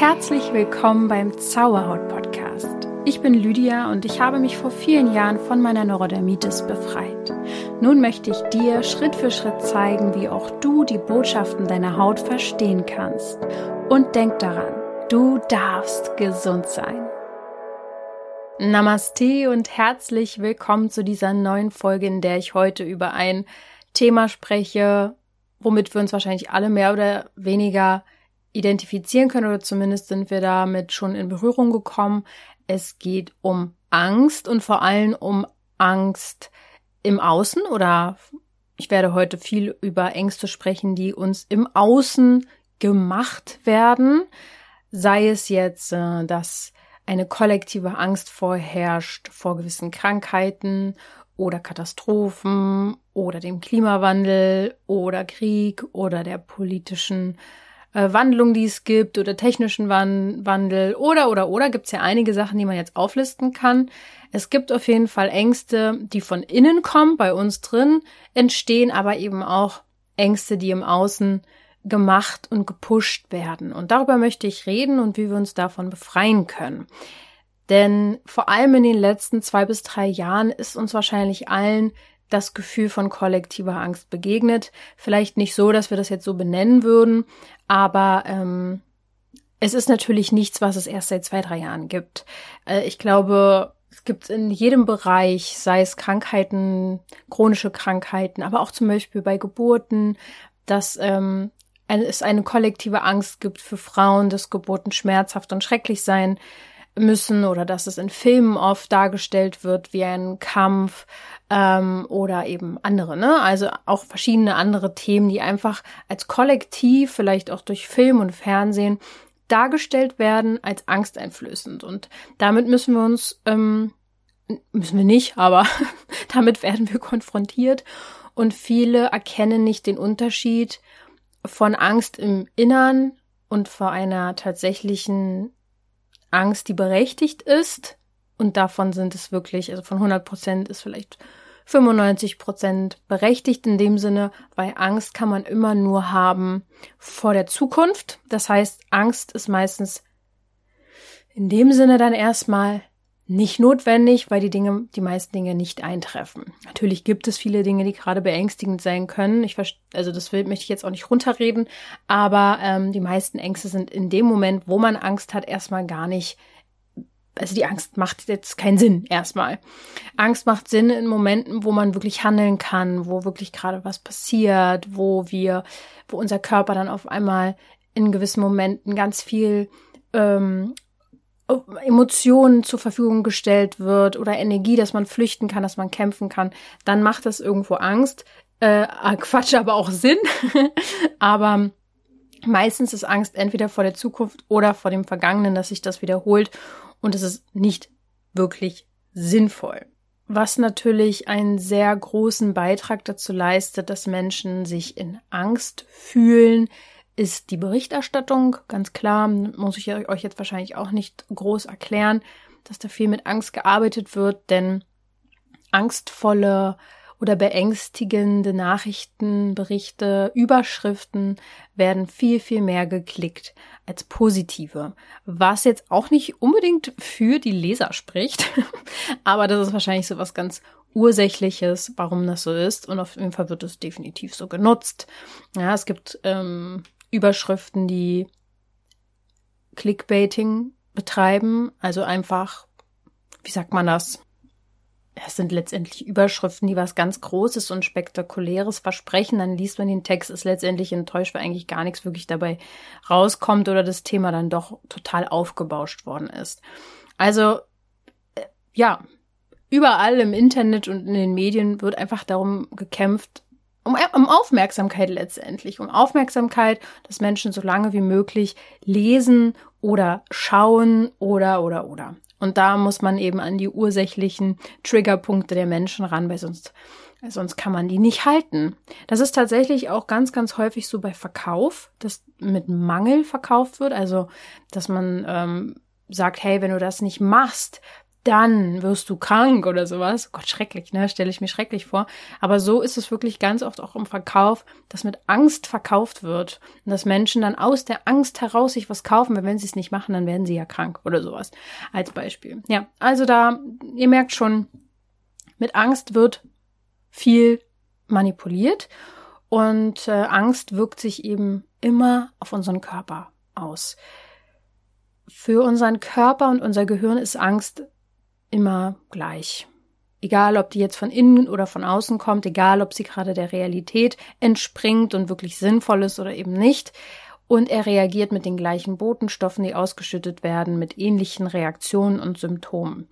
Herzlich willkommen beim Zauberhaut Podcast. Ich bin Lydia und ich habe mich vor vielen Jahren von meiner Neurodermitis befreit. Nun möchte ich dir Schritt für Schritt zeigen, wie auch du die Botschaften deiner Haut verstehen kannst. Und denk daran, du darfst gesund sein. Namaste und herzlich willkommen zu dieser neuen Folge, in der ich heute über ein Thema spreche, womit wir uns wahrscheinlich alle mehr oder weniger identifizieren können oder zumindest sind wir damit schon in Berührung gekommen. Es geht um Angst und vor allem um Angst im Außen oder ich werde heute viel über Ängste sprechen, die uns im Außen gemacht werden. Sei es jetzt, äh, dass eine kollektive Angst vorherrscht vor gewissen Krankheiten oder Katastrophen oder dem Klimawandel oder Krieg oder der politischen äh, Wandlung, die es gibt oder technischen Wan Wandel oder oder oder gibt es ja einige Sachen, die man jetzt auflisten kann. Es gibt auf jeden Fall Ängste, die von innen kommen, bei uns drin entstehen, aber eben auch Ängste, die im Außen gemacht und gepusht werden. Und darüber möchte ich reden und wie wir uns davon befreien können. Denn vor allem in den letzten zwei bis drei Jahren ist uns wahrscheinlich allen das Gefühl von kollektiver Angst begegnet. Vielleicht nicht so, dass wir das jetzt so benennen würden, aber ähm, es ist natürlich nichts, was es erst seit zwei, drei Jahren gibt. Äh, ich glaube, es gibt in jedem Bereich, sei es Krankheiten, chronische Krankheiten, aber auch zum Beispiel bei Geburten, dass ähm, es eine kollektive Angst gibt für Frauen, dass Geburten schmerzhaft und schrecklich sein müssen oder dass es in Filmen oft dargestellt wird wie ein Kampf ähm, oder eben andere, ne? Also auch verschiedene andere Themen, die einfach als Kollektiv, vielleicht auch durch Film und Fernsehen dargestellt werden als angsteinflößend. Und damit müssen wir uns, ähm, müssen wir nicht, aber damit werden wir konfrontiert. Und viele erkennen nicht den Unterschied von Angst im Innern und vor einer tatsächlichen Angst, die berechtigt ist. Und davon sind es wirklich, also von 100 Prozent ist vielleicht 95 Prozent berechtigt in dem Sinne, weil Angst kann man immer nur haben vor der Zukunft. Das heißt, Angst ist meistens in dem Sinne dann erstmal nicht notwendig, weil die Dinge, die meisten Dinge nicht eintreffen. Natürlich gibt es viele Dinge, die gerade beängstigend sein können. Ich also das will, möchte ich jetzt auch nicht runterreden, aber ähm, die meisten Ängste sind in dem Moment, wo man Angst hat, erstmal gar nicht. Also die Angst macht jetzt keinen Sinn erstmal. Angst macht Sinn in Momenten, wo man wirklich handeln kann, wo wirklich gerade was passiert, wo wir, wo unser Körper dann auf einmal in gewissen Momenten ganz viel ähm, Emotionen zur Verfügung gestellt wird oder Energie, dass man flüchten kann, dass man kämpfen kann, dann macht das irgendwo Angst. Äh, ah, Quatsch, aber auch Sinn. aber meistens ist Angst entweder vor der Zukunft oder vor dem Vergangenen, dass sich das wiederholt und es ist nicht wirklich sinnvoll. Was natürlich einen sehr großen Beitrag dazu leistet, dass Menschen sich in Angst fühlen, ist die Berichterstattung. Ganz klar, muss ich euch jetzt wahrscheinlich auch nicht groß erklären, dass da viel mit Angst gearbeitet wird, denn angstvolle oder beängstigende Nachrichten, Berichte, Überschriften werden viel, viel mehr geklickt als positive. Was jetzt auch nicht unbedingt für die Leser spricht, aber das ist wahrscheinlich so was ganz Ursächliches, warum das so ist. Und auf jeden Fall wird es definitiv so genutzt. Ja, es gibt ähm, Überschriften, die Clickbaiting betreiben, also einfach, wie sagt man das? Es sind letztendlich Überschriften, die was ganz Großes und Spektakuläres versprechen. Dann liest man den Text, ist letztendlich enttäuscht, weil eigentlich gar nichts wirklich dabei rauskommt oder das Thema dann doch total aufgebauscht worden ist. Also, äh, ja, überall im Internet und in den Medien wird einfach darum gekämpft, um, um Aufmerksamkeit letztendlich, um Aufmerksamkeit, dass Menschen so lange wie möglich lesen oder schauen oder oder oder. Und da muss man eben an die ursächlichen Triggerpunkte der Menschen ran, weil sonst sonst kann man die nicht halten. Das ist tatsächlich auch ganz, ganz häufig so bei Verkauf, dass mit Mangel verkauft wird. Also, dass man ähm, sagt, hey, wenn du das nicht machst, dann wirst du krank oder sowas. Gott, schrecklich, ne? Stelle ich mir schrecklich vor. Aber so ist es wirklich ganz oft auch im Verkauf, dass mit Angst verkauft wird. Und dass Menschen dann aus der Angst heraus sich was kaufen, weil wenn sie es nicht machen, dann werden sie ja krank oder sowas. Als Beispiel. Ja, also da, ihr merkt schon, mit Angst wird viel manipuliert und äh, Angst wirkt sich eben immer auf unseren Körper aus. Für unseren Körper und unser Gehirn ist Angst immer gleich. Egal, ob die jetzt von innen oder von außen kommt, egal, ob sie gerade der Realität entspringt und wirklich sinnvoll ist oder eben nicht. Und er reagiert mit den gleichen Botenstoffen, die ausgeschüttet werden, mit ähnlichen Reaktionen und Symptomen.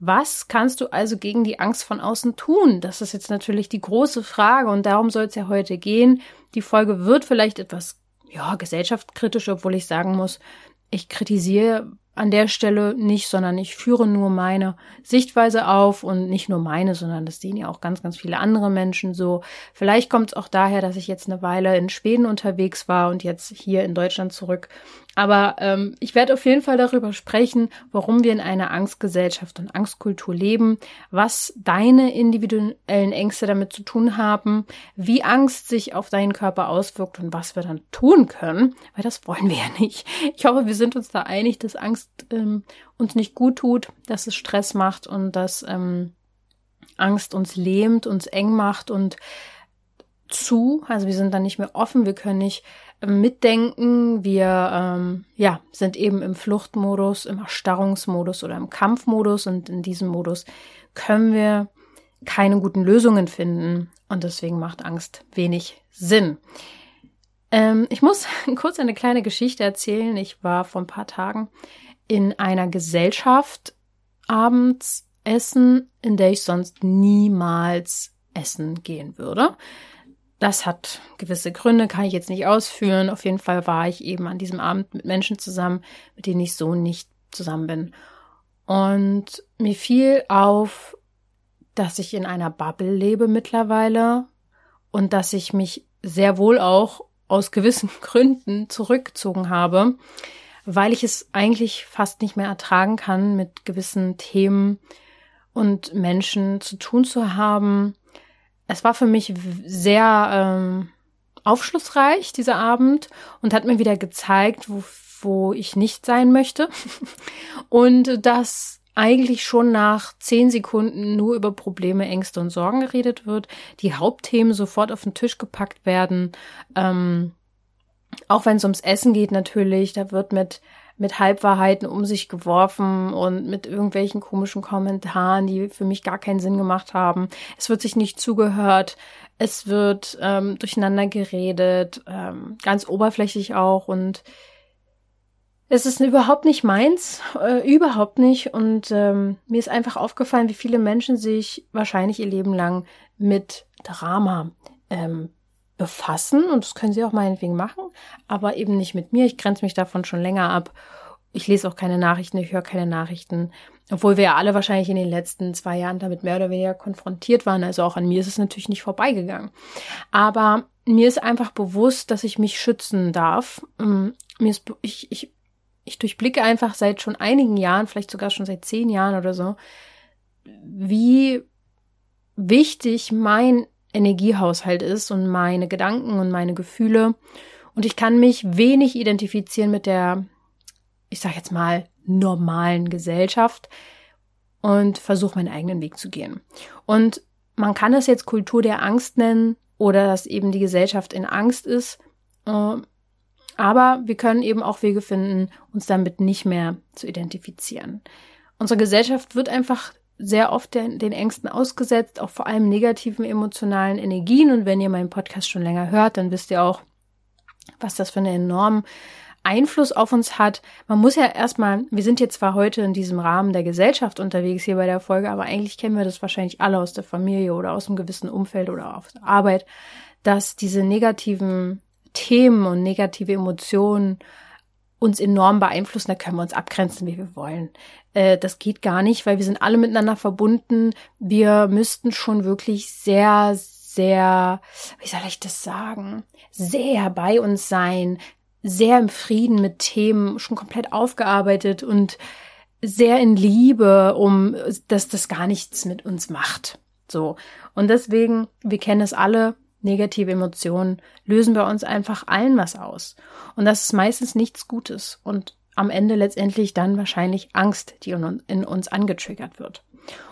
Was kannst du also gegen die Angst von außen tun? Das ist jetzt natürlich die große Frage und darum soll es ja heute gehen. Die Folge wird vielleicht etwas, ja, gesellschaftskritisch, obwohl ich sagen muss, ich kritisiere an der Stelle nicht, sondern ich führe nur meine Sichtweise auf und nicht nur meine, sondern das sehen ja auch ganz, ganz viele andere Menschen so. Vielleicht kommt es auch daher, dass ich jetzt eine Weile in Schweden unterwegs war und jetzt hier in Deutschland zurück aber ähm, ich werde auf jeden Fall darüber sprechen, warum wir in einer Angstgesellschaft und Angstkultur leben, was deine individuellen Ängste damit zu tun haben, wie Angst sich auf deinen Körper auswirkt und was wir dann tun können, weil das wollen wir ja nicht. Ich hoffe, wir sind uns da einig, dass Angst ähm, uns nicht gut tut, dass es Stress macht und dass ähm, Angst uns lähmt, uns eng macht und zu, also wir sind dann nicht mehr offen, wir können nicht mitdenken. Wir ähm, ja, sind eben im Fluchtmodus, im Erstarrungsmodus oder im Kampfmodus und in diesem Modus können wir keine guten Lösungen finden und deswegen macht Angst wenig Sinn. Ähm, ich muss kurz eine kleine Geschichte erzählen. Ich war vor ein paar Tagen in einer Gesellschaft abends essen, in der ich sonst niemals essen gehen würde. Das hat gewisse Gründe, kann ich jetzt nicht ausführen. Auf jeden Fall war ich eben an diesem Abend mit Menschen zusammen, mit denen ich so nicht zusammen bin. Und mir fiel auf, dass ich in einer Bubble lebe mittlerweile und dass ich mich sehr wohl auch aus gewissen Gründen zurückgezogen habe, weil ich es eigentlich fast nicht mehr ertragen kann, mit gewissen Themen und Menschen zu tun zu haben, es war für mich sehr ähm, aufschlussreich, dieser Abend, und hat mir wieder gezeigt, wo, wo ich nicht sein möchte. und dass eigentlich schon nach zehn Sekunden nur über Probleme, Ängste und Sorgen geredet wird, die Hauptthemen sofort auf den Tisch gepackt werden. Ähm, auch wenn es ums Essen geht natürlich, da wird mit mit Halbwahrheiten um sich geworfen und mit irgendwelchen komischen Kommentaren, die für mich gar keinen Sinn gemacht haben. Es wird sich nicht zugehört, es wird ähm, durcheinander geredet, ähm, ganz oberflächlich auch und es ist überhaupt nicht meins, äh, überhaupt nicht. Und ähm, mir ist einfach aufgefallen, wie viele Menschen sich wahrscheinlich ihr Leben lang mit Drama ähm, befassen und das können sie auch meinetwegen machen, aber eben nicht mit mir. Ich grenze mich davon schon länger ab. Ich lese auch keine Nachrichten, ich höre keine Nachrichten, obwohl wir ja alle wahrscheinlich in den letzten zwei Jahren damit mehr oder weniger konfrontiert waren. Also auch an mir ist es natürlich nicht vorbeigegangen. Aber mir ist einfach bewusst, dass ich mich schützen darf. Mm, mir ist, ich, ich, ich durchblicke einfach seit schon einigen Jahren, vielleicht sogar schon seit zehn Jahren oder so, wie wichtig mein Energiehaushalt ist und meine Gedanken und meine Gefühle. Und ich kann mich wenig identifizieren mit der, ich sag jetzt mal, normalen Gesellschaft und versuche meinen eigenen Weg zu gehen. Und man kann das jetzt Kultur der Angst nennen oder dass eben die Gesellschaft in Angst ist. Äh, aber wir können eben auch Wege finden, uns damit nicht mehr zu identifizieren. Unsere Gesellschaft wird einfach sehr oft den, den Ängsten ausgesetzt, auch vor allem negativen emotionalen Energien. Und wenn ihr meinen Podcast schon länger hört, dann wisst ihr auch, was das für einen enormen Einfluss auf uns hat. Man muss ja erstmal, wir sind jetzt zwar heute in diesem Rahmen der Gesellschaft unterwegs hier bei der Folge, aber eigentlich kennen wir das wahrscheinlich alle aus der Familie oder aus einem gewissen Umfeld oder auf der Arbeit, dass diese negativen Themen und negative Emotionen uns enorm beeinflussen, da können wir uns abgrenzen, wie wir wollen. Äh, das geht gar nicht, weil wir sind alle miteinander verbunden. Wir müssten schon wirklich sehr, sehr, wie soll ich das sagen, sehr bei uns sein, sehr im Frieden mit Themen, schon komplett aufgearbeitet und sehr in Liebe, um dass das gar nichts mit uns macht. So. Und deswegen, wir kennen es alle, negative Emotionen lösen bei uns einfach allen was aus. Und das ist meistens nichts Gutes und am Ende letztendlich dann wahrscheinlich Angst, die in uns angetriggert wird.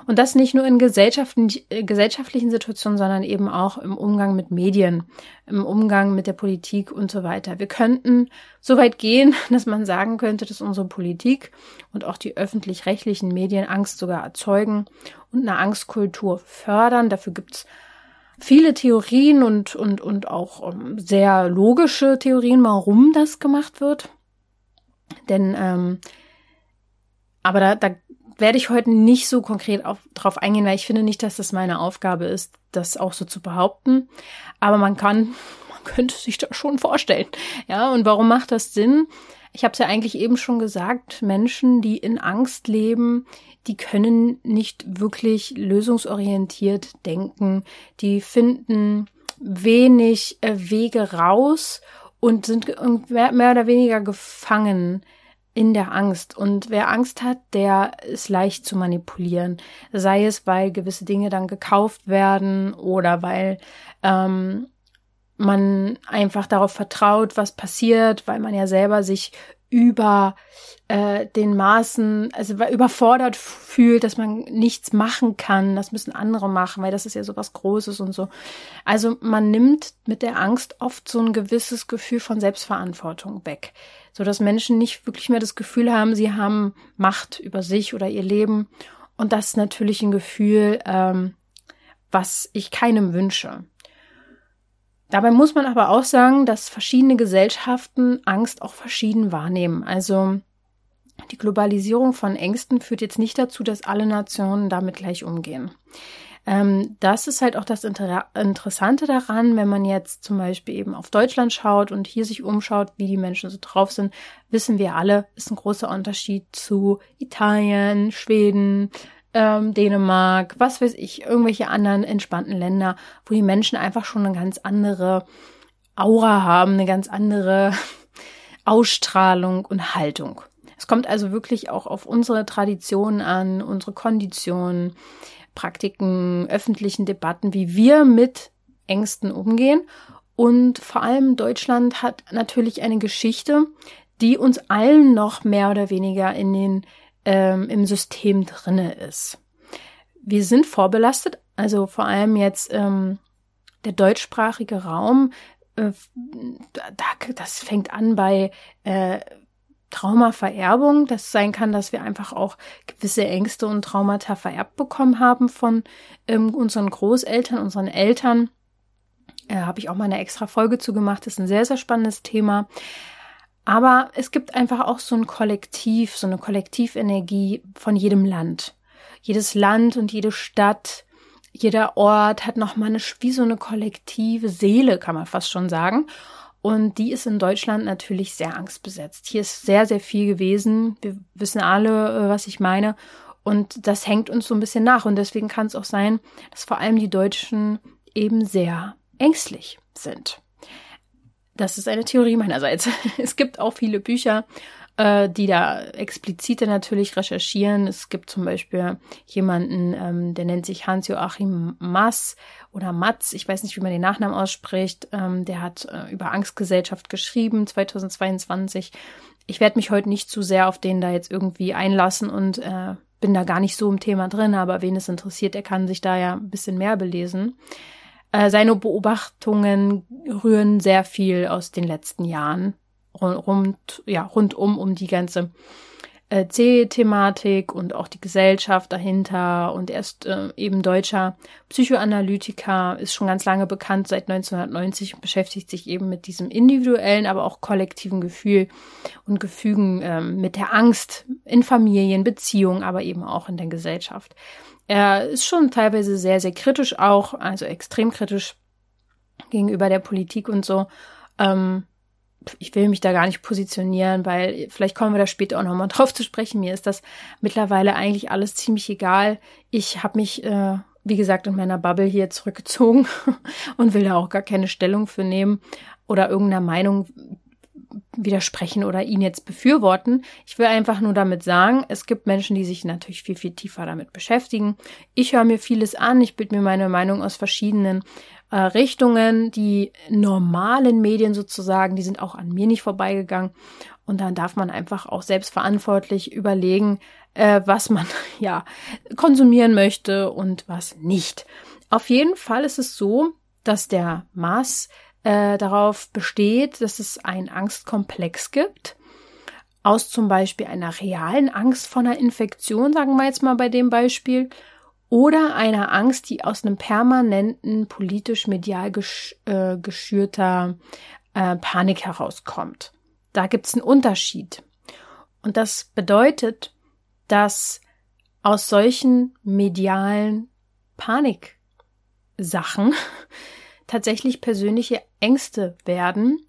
Und das nicht nur in äh, gesellschaftlichen Situationen, sondern eben auch im Umgang mit Medien, im Umgang mit der Politik und so weiter. Wir könnten so weit gehen, dass man sagen könnte, dass unsere Politik und auch die öffentlich-rechtlichen Medien Angst sogar erzeugen und eine Angstkultur fördern. Dafür gibt's viele Theorien und, und, und auch ähm, sehr logische Theorien, warum das gemacht wird. Denn, ähm, aber da, da werde ich heute nicht so konkret auf, drauf eingehen, weil ich finde nicht, dass das meine Aufgabe ist, das auch so zu behaupten. Aber man kann, man könnte sich das schon vorstellen. Ja, und warum macht das Sinn? Ich habe es ja eigentlich eben schon gesagt, Menschen, die in Angst leben, die können nicht wirklich lösungsorientiert denken. Die finden wenig äh, Wege raus und sind mehr oder weniger gefangen in der Angst. Und wer Angst hat, der ist leicht zu manipulieren. Sei es, weil gewisse Dinge dann gekauft werden oder weil ähm, man einfach darauf vertraut, was passiert, weil man ja selber sich über äh, den Maßen, also überfordert fühlt, dass man nichts machen kann, das müssen andere machen, weil das ist ja so was Großes und so. Also man nimmt mit der Angst oft so ein gewisses Gefühl von Selbstverantwortung weg, so dass Menschen nicht wirklich mehr das Gefühl haben, sie haben Macht über sich oder ihr Leben. Und das ist natürlich ein Gefühl, ähm, was ich keinem wünsche. Dabei muss man aber auch sagen, dass verschiedene Gesellschaften Angst auch verschieden wahrnehmen. Also die Globalisierung von Ängsten führt jetzt nicht dazu, dass alle Nationen damit gleich umgehen. Ähm, das ist halt auch das Inter Interessante daran, wenn man jetzt zum Beispiel eben auf Deutschland schaut und hier sich umschaut, wie die Menschen so drauf sind, wissen wir alle, ist ein großer Unterschied zu Italien, Schweden, ähm, Dänemark, was weiß ich, irgendwelche anderen entspannten Länder, wo die Menschen einfach schon eine ganz andere Aura haben, eine ganz andere Ausstrahlung und Haltung. Es kommt also wirklich auch auf unsere Traditionen an, unsere Konditionen, Praktiken, öffentlichen Debatten, wie wir mit Ängsten umgehen. Und vor allem Deutschland hat natürlich eine Geschichte, die uns allen noch mehr oder weniger in den ähm, im System drinne ist. Wir sind vorbelastet, also vor allem jetzt ähm, der deutschsprachige Raum, äh, da, das fängt an bei äh, Traumavererbung. Das sein kann, dass wir einfach auch gewisse Ängste und Traumata vererbt bekommen haben von ähm, unseren Großeltern, unseren Eltern. Äh, Habe ich auch mal eine extra Folge zu gemacht. Das ist ein sehr, sehr spannendes Thema. Aber es gibt einfach auch so ein Kollektiv, so eine Kollektivenergie von jedem Land. Jedes Land und jede Stadt, jeder Ort hat nochmal eine, wie so eine kollektive Seele, kann man fast schon sagen. Und die ist in Deutschland natürlich sehr angstbesetzt. Hier ist sehr, sehr viel gewesen. Wir wissen alle, äh, was ich meine. Und das hängt uns so ein bisschen nach. Und deswegen kann es auch sein, dass vor allem die Deutschen eben sehr ängstlich sind. Das ist eine Theorie meinerseits. Es gibt auch viele Bücher, äh, die da explizite natürlich recherchieren. Es gibt zum Beispiel jemanden, ähm, der nennt sich Hans-Joachim Mass oder Matz, ich weiß nicht, wie man den Nachnamen ausspricht, ähm, der hat äh, über Angstgesellschaft geschrieben, 2022. Ich werde mich heute nicht zu sehr auf den da jetzt irgendwie einlassen und äh, bin da gar nicht so im Thema drin, aber wen es interessiert, der kann sich da ja ein bisschen mehr belesen. Äh, seine Beobachtungen rühren sehr viel aus den letzten Jahren rund, ja, rundum um die ganze äh, C-Thematik und auch die Gesellschaft dahinter. Und er ist äh, eben deutscher Psychoanalytiker, ist schon ganz lange bekannt, seit 1990 und beschäftigt sich eben mit diesem individuellen, aber auch kollektiven Gefühl und Gefügen äh, mit der Angst in Familien, Beziehungen, aber eben auch in der Gesellschaft. Er ist schon teilweise sehr, sehr kritisch auch, also extrem kritisch gegenüber der Politik und so. Ähm, ich will mich da gar nicht positionieren, weil vielleicht kommen wir da später auch nochmal drauf zu sprechen. Mir ist das mittlerweile eigentlich alles ziemlich egal. Ich habe mich, äh, wie gesagt, in meiner Bubble hier zurückgezogen und will da auch gar keine Stellung für nehmen oder irgendeiner Meinung widersprechen oder ihn jetzt befürworten. Ich will einfach nur damit sagen, es gibt Menschen, die sich natürlich viel, viel tiefer damit beschäftigen. Ich höre mir vieles an, ich bilde mir meine Meinung aus verschiedenen äh, Richtungen. Die normalen Medien sozusagen, die sind auch an mir nicht vorbeigegangen. Und dann darf man einfach auch selbstverantwortlich überlegen, äh, was man ja konsumieren möchte und was nicht. Auf jeden Fall ist es so, dass der Maß äh, darauf besteht, dass es einen Angstkomplex gibt. Aus zum Beispiel einer realen Angst vor einer Infektion, sagen wir jetzt mal bei dem Beispiel, oder einer Angst, die aus einem permanenten politisch-medial gesch äh, geschürter äh, Panik herauskommt. Da gibt es einen Unterschied. Und das bedeutet, dass aus solchen medialen Paniksachen tatsächlich persönliche Ängste werden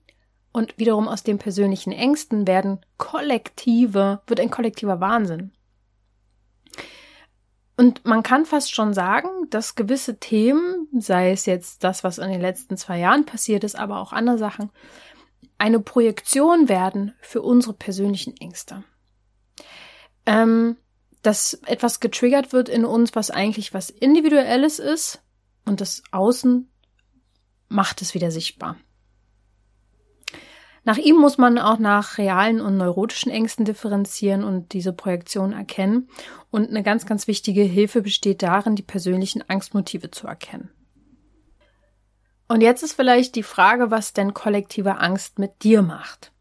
und wiederum aus den persönlichen Ängsten werden kollektive, wird ein kollektiver Wahnsinn. Und man kann fast schon sagen, dass gewisse Themen, sei es jetzt das, was in den letzten zwei Jahren passiert ist, aber auch andere Sachen, eine Projektion werden für unsere persönlichen Ängste. Ähm, dass etwas getriggert wird in uns, was eigentlich was Individuelles ist und das Außen macht es wieder sichtbar. Nach ihm muss man auch nach realen und neurotischen Ängsten differenzieren und diese Projektion erkennen. Und eine ganz, ganz wichtige Hilfe besteht darin, die persönlichen Angstmotive zu erkennen. Und jetzt ist vielleicht die Frage, was denn kollektive Angst mit dir macht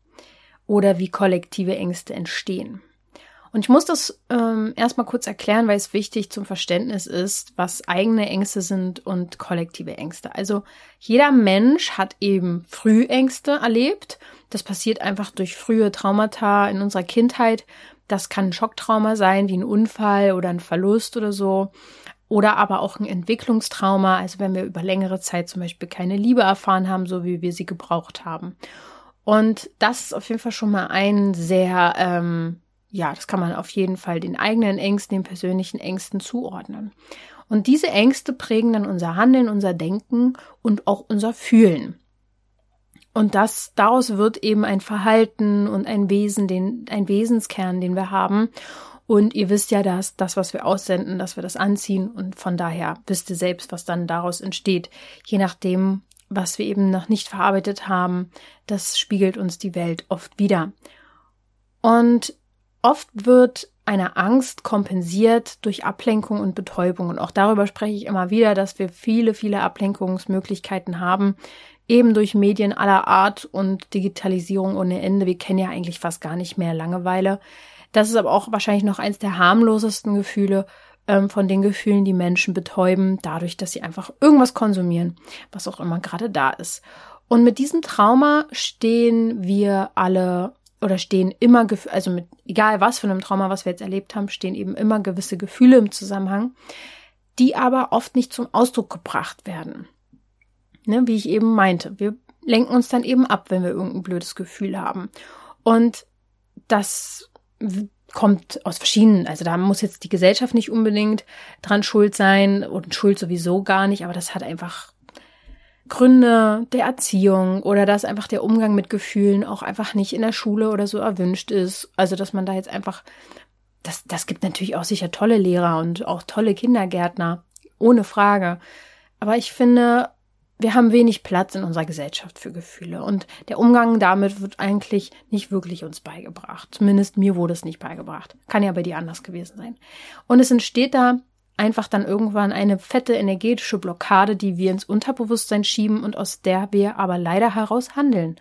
oder wie kollektive Ängste entstehen. Und ich muss das ähm, erstmal kurz erklären, weil es wichtig zum Verständnis ist, was eigene Ängste sind und kollektive Ängste. Also jeder Mensch hat eben Frühängste erlebt. Das passiert einfach durch frühe Traumata in unserer Kindheit. Das kann ein Schocktrauma sein, wie ein Unfall oder ein Verlust oder so. Oder aber auch ein Entwicklungstrauma, also wenn wir über längere Zeit zum Beispiel keine Liebe erfahren haben, so wie wir sie gebraucht haben. Und das ist auf jeden Fall schon mal ein sehr ähm, ja, das kann man auf jeden Fall den eigenen Ängsten, den persönlichen Ängsten zuordnen. Und diese Ängste prägen dann unser Handeln, unser Denken und auch unser Fühlen. Und das, daraus wird eben ein Verhalten und ein Wesen, den, ein Wesenskern, den wir haben. Und ihr wisst ja, dass das, was wir aussenden, dass wir das anziehen. Und von daher wisst ihr selbst, was dann daraus entsteht. Je nachdem, was wir eben noch nicht verarbeitet haben, das spiegelt uns die Welt oft wieder. Und Oft wird eine Angst kompensiert durch Ablenkung und Betäubung. Und auch darüber spreche ich immer wieder, dass wir viele, viele Ablenkungsmöglichkeiten haben, eben durch Medien aller Art und Digitalisierung ohne Ende. Wir kennen ja eigentlich fast gar nicht mehr Langeweile. Das ist aber auch wahrscheinlich noch eins der harmlosesten Gefühle ähm, von den Gefühlen, die Menschen betäuben, dadurch, dass sie einfach irgendwas konsumieren, was auch immer gerade da ist. Und mit diesem Trauma stehen wir alle oder stehen immer, also mit egal was für einem Trauma, was wir jetzt erlebt haben, stehen eben immer gewisse Gefühle im Zusammenhang, die aber oft nicht zum Ausdruck gebracht werden. Ne, wie ich eben meinte, wir lenken uns dann eben ab, wenn wir irgendein blödes Gefühl haben. Und das kommt aus verschiedenen, also da muss jetzt die Gesellschaft nicht unbedingt dran schuld sein und Schuld sowieso gar nicht, aber das hat einfach Gründe der Erziehung oder dass einfach der Umgang mit Gefühlen auch einfach nicht in der Schule oder so erwünscht ist. Also, dass man da jetzt einfach, das, das gibt natürlich auch sicher tolle Lehrer und auch tolle Kindergärtner, ohne Frage. Aber ich finde, wir haben wenig Platz in unserer Gesellschaft für Gefühle und der Umgang damit wird eigentlich nicht wirklich uns beigebracht. Zumindest mir wurde es nicht beigebracht. Kann ja bei dir anders gewesen sein. Und es entsteht da einfach dann irgendwann eine fette energetische Blockade, die wir ins Unterbewusstsein schieben und aus der wir aber leider heraus handeln.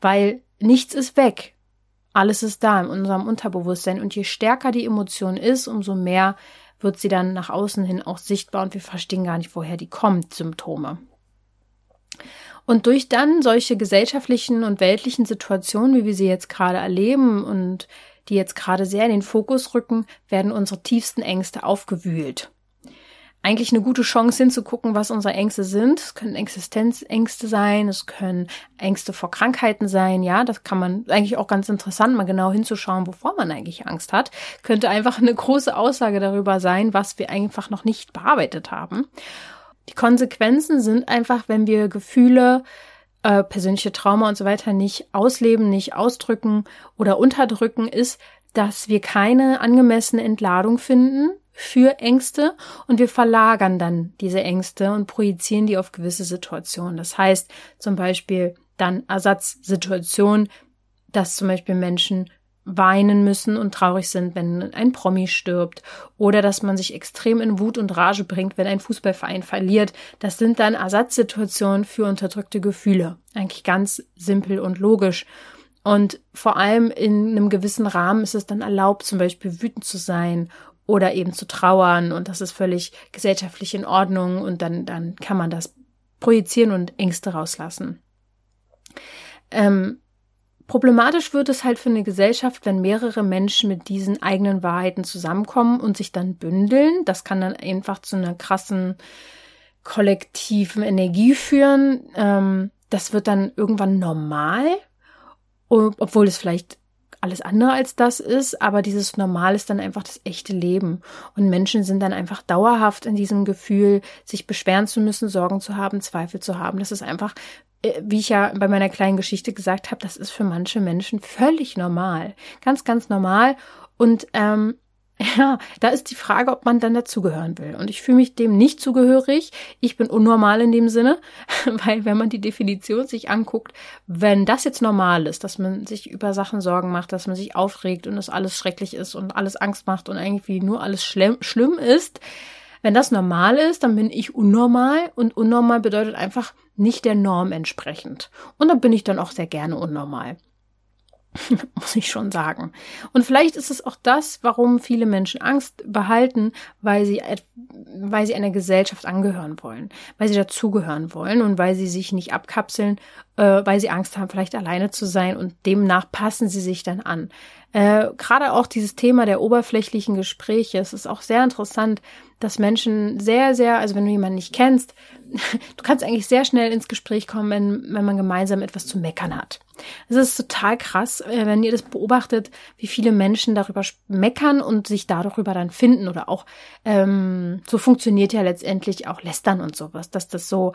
Weil nichts ist weg. Alles ist da in unserem Unterbewusstsein und je stärker die Emotion ist, umso mehr wird sie dann nach außen hin auch sichtbar und wir verstehen gar nicht, woher die kommt, Symptome. Und durch dann solche gesellschaftlichen und weltlichen Situationen, wie wir sie jetzt gerade erleben und die jetzt gerade sehr in den Fokus rücken, werden unsere tiefsten Ängste aufgewühlt. Eigentlich eine gute Chance hinzugucken, was unsere Ängste sind. Es können Existenzängste sein, es können Ängste vor Krankheiten sein. Ja, das kann man eigentlich auch ganz interessant, mal genau hinzuschauen, wovor man eigentlich Angst hat. Könnte einfach eine große Aussage darüber sein, was wir einfach noch nicht bearbeitet haben. Die Konsequenzen sind einfach, wenn wir Gefühle äh, persönliche Trauma und so weiter nicht ausleben, nicht ausdrücken oder unterdrücken, ist, dass wir keine angemessene Entladung finden für Ängste und wir verlagern dann diese Ängste und projizieren die auf gewisse Situationen. Das heißt zum Beispiel dann Ersatzsituationen, dass zum Beispiel Menschen weinen müssen und traurig sind, wenn ein Promi stirbt oder dass man sich extrem in Wut und Rage bringt, wenn ein Fußballverein verliert. Das sind dann Ersatzsituationen für unterdrückte Gefühle. Eigentlich ganz simpel und logisch. Und vor allem in einem gewissen Rahmen ist es dann erlaubt, zum Beispiel wütend zu sein oder eben zu trauern und das ist völlig gesellschaftlich in Ordnung und dann, dann kann man das projizieren und Ängste rauslassen. Ähm, Problematisch wird es halt für eine Gesellschaft, wenn mehrere Menschen mit diesen eigenen Wahrheiten zusammenkommen und sich dann bündeln. Das kann dann einfach zu einer krassen kollektiven Energie führen. Ähm, das wird dann irgendwann normal, obwohl es vielleicht alles andere als das ist, aber dieses Normal ist dann einfach das echte Leben. Und Menschen sind dann einfach dauerhaft in diesem Gefühl, sich beschweren zu müssen, Sorgen zu haben, Zweifel zu haben. Das ist einfach äh, wie ich ja bei meiner kleinen Geschichte gesagt habe, das ist für manche Menschen völlig normal. Ganz, ganz normal. Und ähm, ja, da ist die Frage, ob man dann dazugehören will. Und ich fühle mich dem nicht zugehörig. Ich bin unnormal in dem Sinne, weil wenn man die Definition sich anguckt, wenn das jetzt normal ist, dass man sich über Sachen Sorgen macht, dass man sich aufregt und es alles schrecklich ist und alles Angst macht und irgendwie nur alles schlimm, schlimm ist, wenn das normal ist, dann bin ich unnormal und unnormal bedeutet einfach nicht der Norm entsprechend. Und dann bin ich dann auch sehr gerne unnormal. muss ich schon sagen. Und vielleicht ist es auch das, warum viele Menschen Angst behalten, weil sie, weil sie einer Gesellschaft angehören wollen, weil sie dazugehören wollen und weil sie sich nicht abkapseln, äh, weil sie Angst haben, vielleicht alleine zu sein und demnach passen sie sich dann an. Äh, Gerade auch dieses Thema der oberflächlichen Gespräche, es ist auch sehr interessant, dass Menschen sehr, sehr, also wenn du jemanden nicht kennst, du kannst eigentlich sehr schnell ins Gespräch kommen, wenn, wenn man gemeinsam etwas zu meckern hat. Es ist total krass, äh, wenn ihr das beobachtet, wie viele Menschen darüber meckern und sich darüber dann finden oder auch ähm, so funktioniert ja letztendlich auch Lästern und sowas, dass das so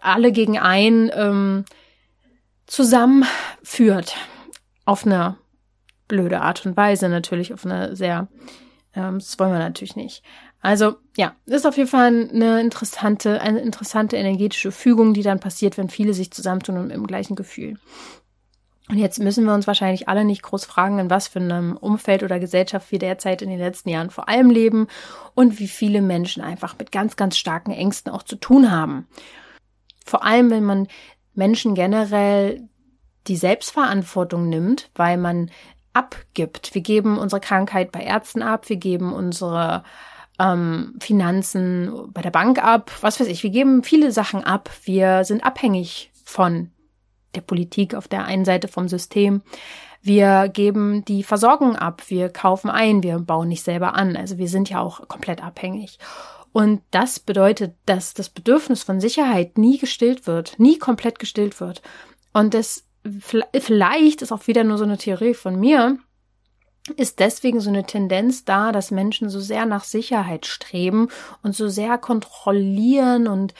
alle gegen ein ähm, zusammenführt auf eine blöde Art und Weise natürlich, auf eine sehr, ähm, das wollen wir natürlich nicht. Also ja, ist auf jeden Fall eine interessante, eine interessante energetische Fügung, die dann passiert, wenn viele sich zusammentun und im gleichen Gefühl. Und jetzt müssen wir uns wahrscheinlich alle nicht groß fragen, in was für einem Umfeld oder Gesellschaft wir derzeit in den letzten Jahren vor allem leben und wie viele Menschen einfach mit ganz, ganz starken Ängsten auch zu tun haben. Vor allem, wenn man Menschen generell die Selbstverantwortung nimmt, weil man abgibt. Wir geben unsere Krankheit bei Ärzten ab, wir geben unsere ähm, Finanzen bei der Bank ab, was weiß ich. Wir geben viele Sachen ab. Wir sind abhängig von der Politik auf der einen Seite vom System. Wir geben die Versorgung ab, wir kaufen ein, wir bauen nicht selber an. Also wir sind ja auch komplett abhängig. Und das bedeutet, dass das Bedürfnis von Sicherheit nie gestillt wird, nie komplett gestillt wird. Und das vielleicht ist auch wieder nur so eine Theorie von mir, ist deswegen so eine Tendenz da, dass Menschen so sehr nach Sicherheit streben und so sehr kontrollieren und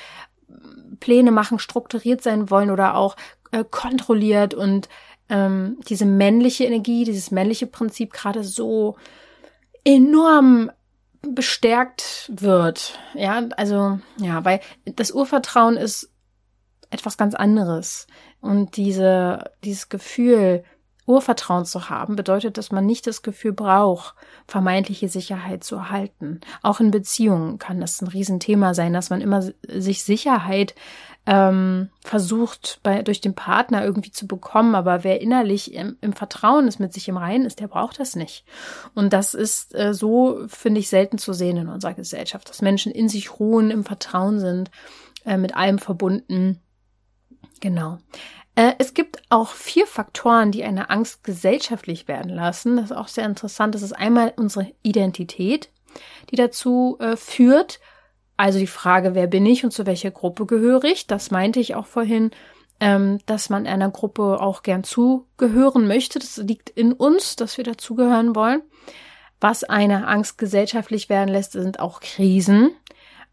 Pläne machen, strukturiert sein wollen oder auch äh, kontrolliert und ähm, diese männliche Energie, dieses männliche Prinzip gerade so enorm bestärkt wird. Ja, also, ja, weil das Urvertrauen ist etwas ganz anderes. Und diese, dieses Gefühl, Urvertrauen zu haben, bedeutet, dass man nicht das Gefühl braucht, vermeintliche Sicherheit zu erhalten. Auch in Beziehungen kann das ein Riesenthema sein, dass man immer sich Sicherheit ähm, versucht, bei, durch den Partner irgendwie zu bekommen. Aber wer innerlich im, im Vertrauen ist, mit sich im Reinen ist, der braucht das nicht. Und das ist äh, so, finde ich, selten zu sehen in unserer Gesellschaft, dass Menschen in sich ruhen, im Vertrauen sind, äh, mit allem verbunden. Genau. Äh, es gibt auch vier Faktoren, die eine Angst gesellschaftlich werden lassen. Das ist auch sehr interessant. Das ist einmal unsere Identität, die dazu äh, führt. Also die Frage, wer bin ich und zu welcher Gruppe gehöre ich? Das meinte ich auch vorhin, ähm, dass man einer Gruppe auch gern zugehören möchte. Das liegt in uns, dass wir dazugehören wollen. Was eine Angst gesellschaftlich werden lässt, sind auch Krisen.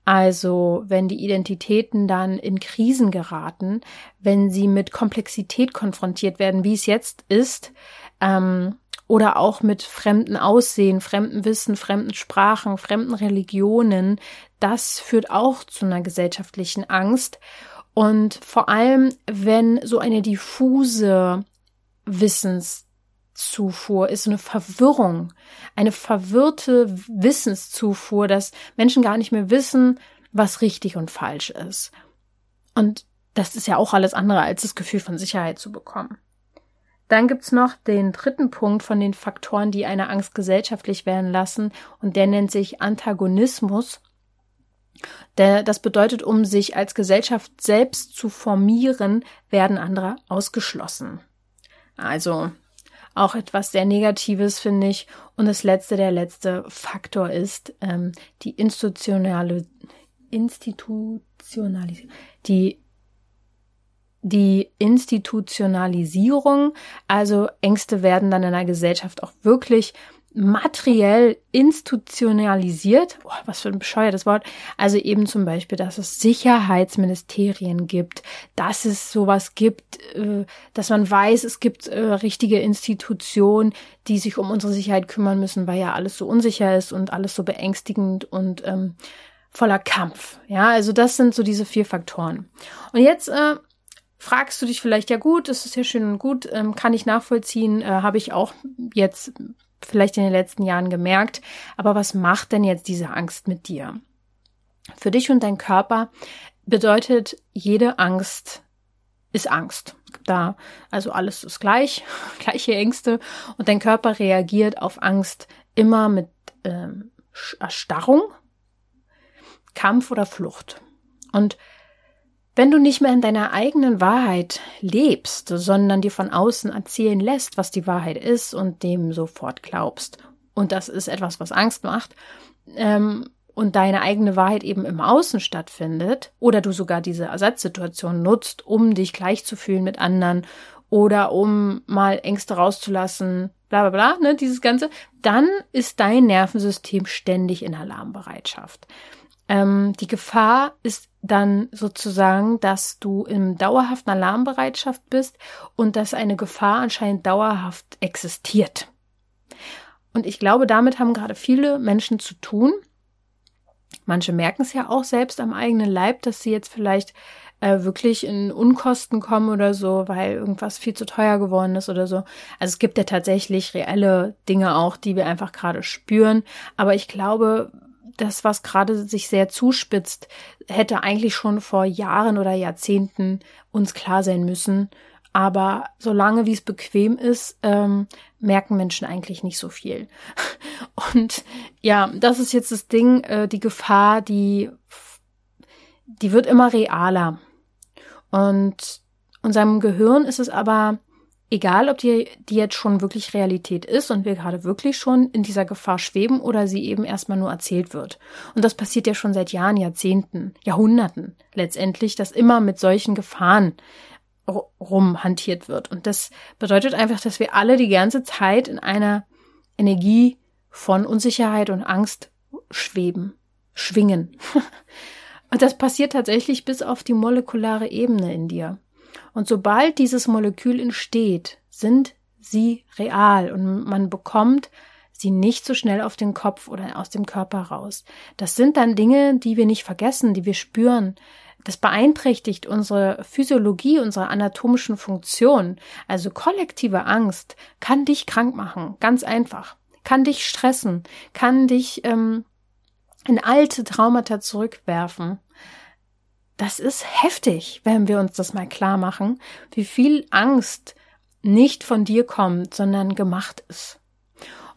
Also wenn die Identitäten dann in Krisen geraten, wenn sie mit Komplexität konfrontiert werden, wie es jetzt ist, ähm, oder auch mit fremden Aussehen, fremden Wissen, fremden Sprachen, fremden Religionen, das führt auch zu einer gesellschaftlichen Angst. Und vor allem, wenn so eine diffuse Wissenszufuhr ist, so eine Verwirrung, eine verwirrte Wissenszufuhr, dass Menschen gar nicht mehr wissen, was richtig und falsch ist. Und das ist ja auch alles andere als das Gefühl von Sicherheit zu bekommen. Dann gibt's noch den dritten Punkt von den Faktoren, die eine Angst gesellschaftlich werden lassen, und der nennt sich Antagonismus. Das bedeutet, um sich als Gesellschaft selbst zu formieren, werden andere ausgeschlossen. Also auch etwas sehr Negatives, finde ich. Und das letzte, der letzte Faktor ist ähm, die institutionale, institutionalisierung, die die Institutionalisierung, also Ängste werden dann in der Gesellschaft auch wirklich materiell institutionalisiert. Oh, was für ein bescheuertes Wort. Also eben zum Beispiel, dass es Sicherheitsministerien gibt, dass es sowas gibt, äh, dass man weiß, es gibt äh, richtige Institutionen, die sich um unsere Sicherheit kümmern müssen, weil ja alles so unsicher ist und alles so beängstigend und ähm, voller Kampf. Ja, also das sind so diese vier Faktoren. Und jetzt äh, fragst du dich vielleicht, ja gut, das ist ja schön und gut, ähm, kann ich nachvollziehen, äh, habe ich auch jetzt vielleicht in den letzten Jahren gemerkt. Aber was macht denn jetzt diese Angst mit dir? Für dich und dein Körper bedeutet jede Angst ist Angst. Da, also alles ist gleich, gleiche Ängste und dein Körper reagiert auf Angst immer mit ähm, Erstarrung, Kampf oder Flucht. Und wenn du nicht mehr in deiner eigenen Wahrheit lebst, sondern dir von außen erzählen lässt, was die Wahrheit ist und dem sofort glaubst, und das ist etwas, was Angst macht, ähm, und deine eigene Wahrheit eben im Außen stattfindet, oder du sogar diese Ersatzsituation nutzt, um dich gleich zu fühlen mit anderen oder um mal Ängste rauszulassen, bla bla bla, ne, dieses Ganze, dann ist dein Nervensystem ständig in Alarmbereitschaft. Ähm, die Gefahr ist dann sozusagen, dass du in dauerhaften Alarmbereitschaft bist und dass eine Gefahr anscheinend dauerhaft existiert. Und ich glaube, damit haben gerade viele Menschen zu tun. Manche merken es ja auch selbst am eigenen Leib, dass sie jetzt vielleicht äh, wirklich in Unkosten kommen oder so, weil irgendwas viel zu teuer geworden ist oder so. Also es gibt ja tatsächlich reelle Dinge auch, die wir einfach gerade spüren. Aber ich glaube, das, was gerade sich sehr zuspitzt, hätte eigentlich schon vor Jahren oder Jahrzehnten uns klar sein müssen. Aber solange wie es bequem ist, ähm, merken Menschen eigentlich nicht so viel. Und ja, das ist jetzt das Ding, äh, die Gefahr, die, die wird immer realer. Und unserem Gehirn ist es aber egal ob die, die jetzt schon wirklich Realität ist und wir gerade wirklich schon in dieser Gefahr schweben oder sie eben erstmal nur erzählt wird. Und das passiert ja schon seit Jahren, Jahrzehnten, Jahrhunderten letztendlich, dass immer mit solchen Gefahren rumhantiert wird. Und das bedeutet einfach, dass wir alle die ganze Zeit in einer Energie von Unsicherheit und Angst schweben, schwingen. und das passiert tatsächlich bis auf die molekulare Ebene in dir. Und sobald dieses Molekül entsteht, sind sie real und man bekommt sie nicht so schnell auf den Kopf oder aus dem Körper raus. Das sind dann Dinge, die wir nicht vergessen, die wir spüren. Das beeinträchtigt unsere Physiologie, unsere anatomischen Funktionen. Also kollektive Angst kann dich krank machen, ganz einfach. Kann dich stressen, kann dich ähm, in alte Traumata zurückwerfen das ist heftig, wenn wir uns das mal klar machen, wie viel Angst nicht von dir kommt, sondern gemacht ist.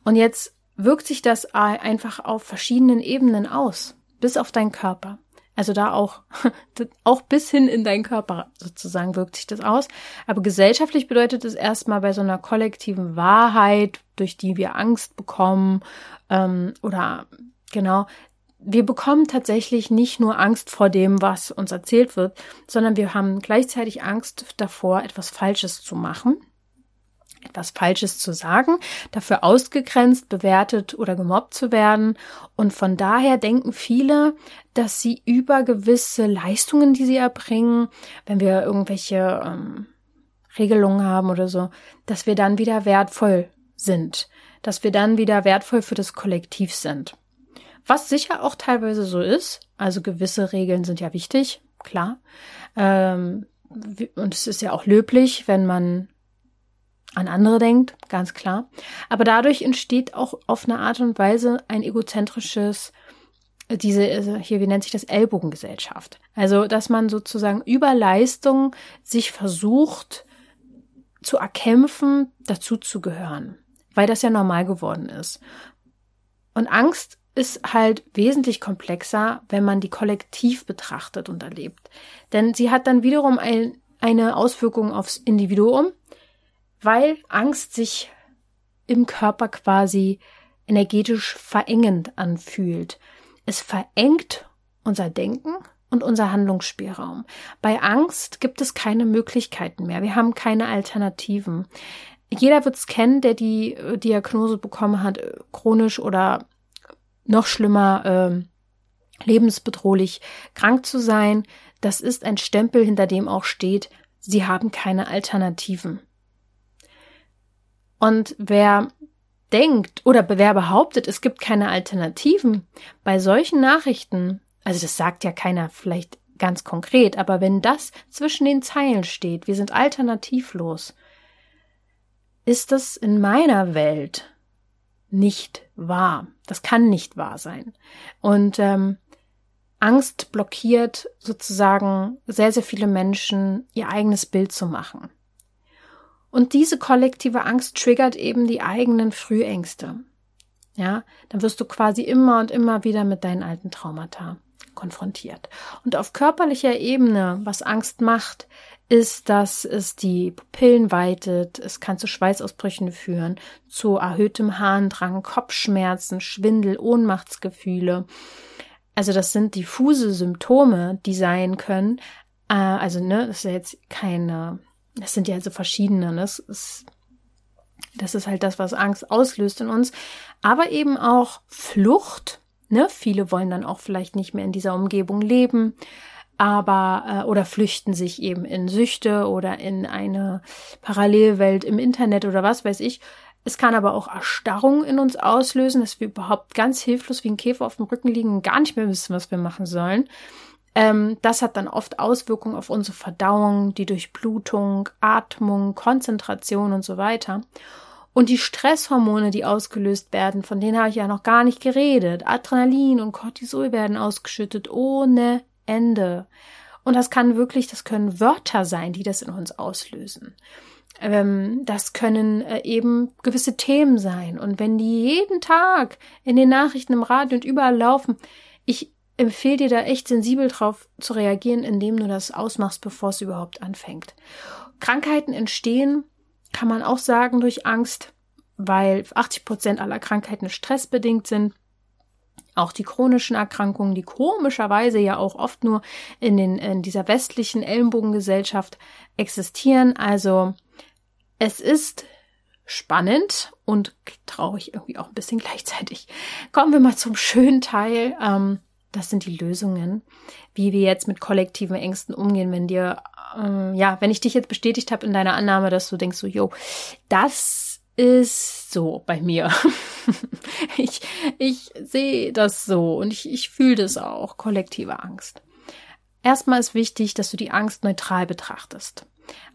Und jetzt wirkt sich das einfach auf verschiedenen Ebenen aus, bis auf deinen Körper. Also da auch, auch bis hin in deinen Körper sozusagen wirkt sich das aus. Aber gesellschaftlich bedeutet es erstmal bei so einer kollektiven Wahrheit, durch die wir Angst bekommen, ähm, oder genau, wir bekommen tatsächlich nicht nur Angst vor dem, was uns erzählt wird, sondern wir haben gleichzeitig Angst davor, etwas Falsches zu machen. etwas Falsches zu sagen, dafür ausgegrenzt, bewertet oder gemobbt zu werden. Und von daher denken viele, dass sie über gewisse Leistungen, die sie erbringen, wenn wir irgendwelche ähm, Regelungen haben oder so, dass wir dann wieder wertvoll sind, dass wir dann wieder wertvoll für das Kollektiv sind. Was sicher auch teilweise so ist, also gewisse Regeln sind ja wichtig, klar. Ähm, und es ist ja auch löblich, wenn man an andere denkt, ganz klar. Aber dadurch entsteht auch auf eine Art und Weise ein egozentrisches, äh, diese, also hier, wie nennt sich das, Ellbogengesellschaft. Also, dass man sozusagen über Leistung sich versucht zu erkämpfen, dazuzugehören, weil das ja normal geworden ist. Und Angst ist halt wesentlich komplexer, wenn man die kollektiv betrachtet und erlebt. Denn sie hat dann wiederum ein, eine Auswirkung aufs Individuum, weil Angst sich im Körper quasi energetisch verengend anfühlt. Es verengt unser Denken und unser Handlungsspielraum. Bei Angst gibt es keine Möglichkeiten mehr. Wir haben keine Alternativen. Jeder wird es kennen, der die äh, Diagnose bekommen hat, äh, chronisch oder noch schlimmer, äh, lebensbedrohlich krank zu sein. Das ist ein Stempel, hinter dem auch steht, sie haben keine Alternativen. Und wer denkt oder wer behauptet, es gibt keine Alternativen, bei solchen Nachrichten, also das sagt ja keiner vielleicht ganz konkret, aber wenn das zwischen den Zeilen steht, wir sind alternativlos, ist das in meiner Welt nicht wahr. Das kann nicht wahr sein. Und ähm, Angst blockiert sozusagen sehr, sehr viele Menschen, ihr eigenes Bild zu machen. Und diese kollektive Angst triggert eben die eigenen Frühängste. Ja, dann wirst du quasi immer und immer wieder mit deinen alten Traumata konfrontiert. Und auf körperlicher Ebene, was Angst macht, ist, dass es die Pupillen weitet, es kann zu Schweißausbrüchen führen, zu erhöhtem Harndrang, Kopfschmerzen, Schwindel, Ohnmachtsgefühle. Also das sind diffuse Symptome, die sein können. Äh, also ne, das ist ja jetzt keine das sind ja also verschiedene. Ne? Das ist, das ist halt das, was Angst auslöst in uns. Aber eben auch Flucht. Ne? Viele wollen dann auch vielleicht nicht mehr in dieser Umgebung leben, aber äh, oder flüchten sich eben in Süchte oder in eine Parallelwelt im Internet oder was weiß ich. Es kann aber auch Erstarrung in uns auslösen, dass wir überhaupt ganz hilflos wie ein Käfer auf dem Rücken liegen und gar nicht mehr wissen, was wir machen sollen. Ähm, das hat dann oft Auswirkungen auf unsere Verdauung, die Durchblutung, Atmung, Konzentration und so weiter. Und die Stresshormone, die ausgelöst werden, von denen habe ich ja noch gar nicht geredet. Adrenalin und Cortisol werden ausgeschüttet ohne Ende. Und das kann wirklich, das können Wörter sein, die das in uns auslösen. Ähm, das können äh, eben gewisse Themen sein. Und wenn die jeden Tag in den Nachrichten im Radio und überall laufen, ich empfehle dir da echt sensibel drauf zu reagieren, indem du das ausmachst, bevor es überhaupt anfängt. Krankheiten entstehen, kann man auch sagen, durch Angst, weil 80 Prozent aller Krankheiten stressbedingt sind. Auch die chronischen Erkrankungen, die komischerweise ja auch oft nur in, den, in dieser westlichen Ellenbogengesellschaft existieren. Also es ist spannend und traurig irgendwie auch ein bisschen gleichzeitig. Kommen wir mal zum schönen Teil. Ähm, das sind die Lösungen, wie wir jetzt mit kollektiven Ängsten umgehen, wenn dir, äh, ja, wenn ich dich jetzt bestätigt habe in deiner Annahme, dass du denkst so, yo, das ist so bei mir. ich ich sehe das so und ich, ich fühle das auch, kollektive Angst. Erstmal ist wichtig, dass du die Angst neutral betrachtest.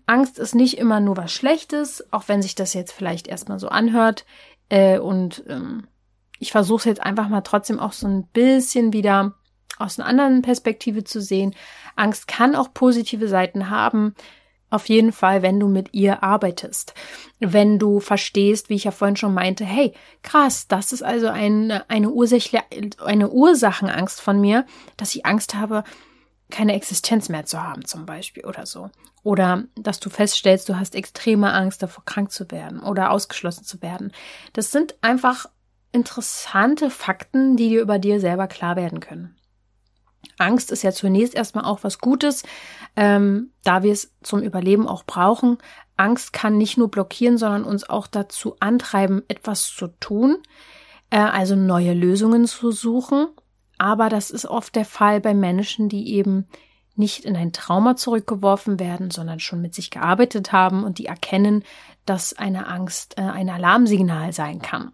Angst ist nicht immer nur was Schlechtes, auch wenn sich das jetzt vielleicht erstmal so anhört. Äh, und ähm, ich versuche es jetzt einfach mal trotzdem auch so ein bisschen wieder aus einer anderen Perspektive zu sehen. Angst kann auch positive Seiten haben. Auf jeden Fall, wenn du mit ihr arbeitest. Wenn du verstehst, wie ich ja vorhin schon meinte, hey, krass, das ist also eine, eine, Ursächliche, eine Ursachenangst von mir, dass ich Angst habe, keine Existenz mehr zu haben, zum Beispiel oder so. Oder dass du feststellst, du hast extreme Angst davor, krank zu werden oder ausgeschlossen zu werden. Das sind einfach interessante Fakten, die dir über dir selber klar werden können. Angst ist ja zunächst erstmal auch was Gutes, ähm, da wir es zum Überleben auch brauchen. Angst kann nicht nur blockieren, sondern uns auch dazu antreiben, etwas zu tun, äh, also neue Lösungen zu suchen. Aber das ist oft der Fall bei Menschen, die eben nicht in ein Trauma zurückgeworfen werden, sondern schon mit sich gearbeitet haben und die erkennen, dass eine Angst äh, ein Alarmsignal sein kann.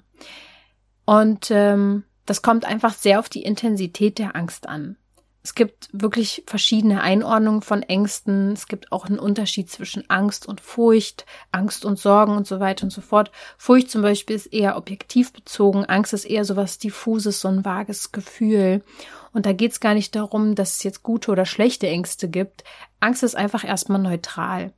Und ähm, das kommt einfach sehr auf die Intensität der Angst an. Es gibt wirklich verschiedene Einordnungen von Ängsten. Es gibt auch einen Unterschied zwischen Angst und Furcht, Angst und Sorgen und so weiter und so fort. Furcht zum Beispiel ist eher objektiv bezogen. Angst ist eher so was diffuses, so ein vages Gefühl. Und da geht es gar nicht darum, dass es jetzt gute oder schlechte Ängste gibt. Angst ist einfach erstmal neutral.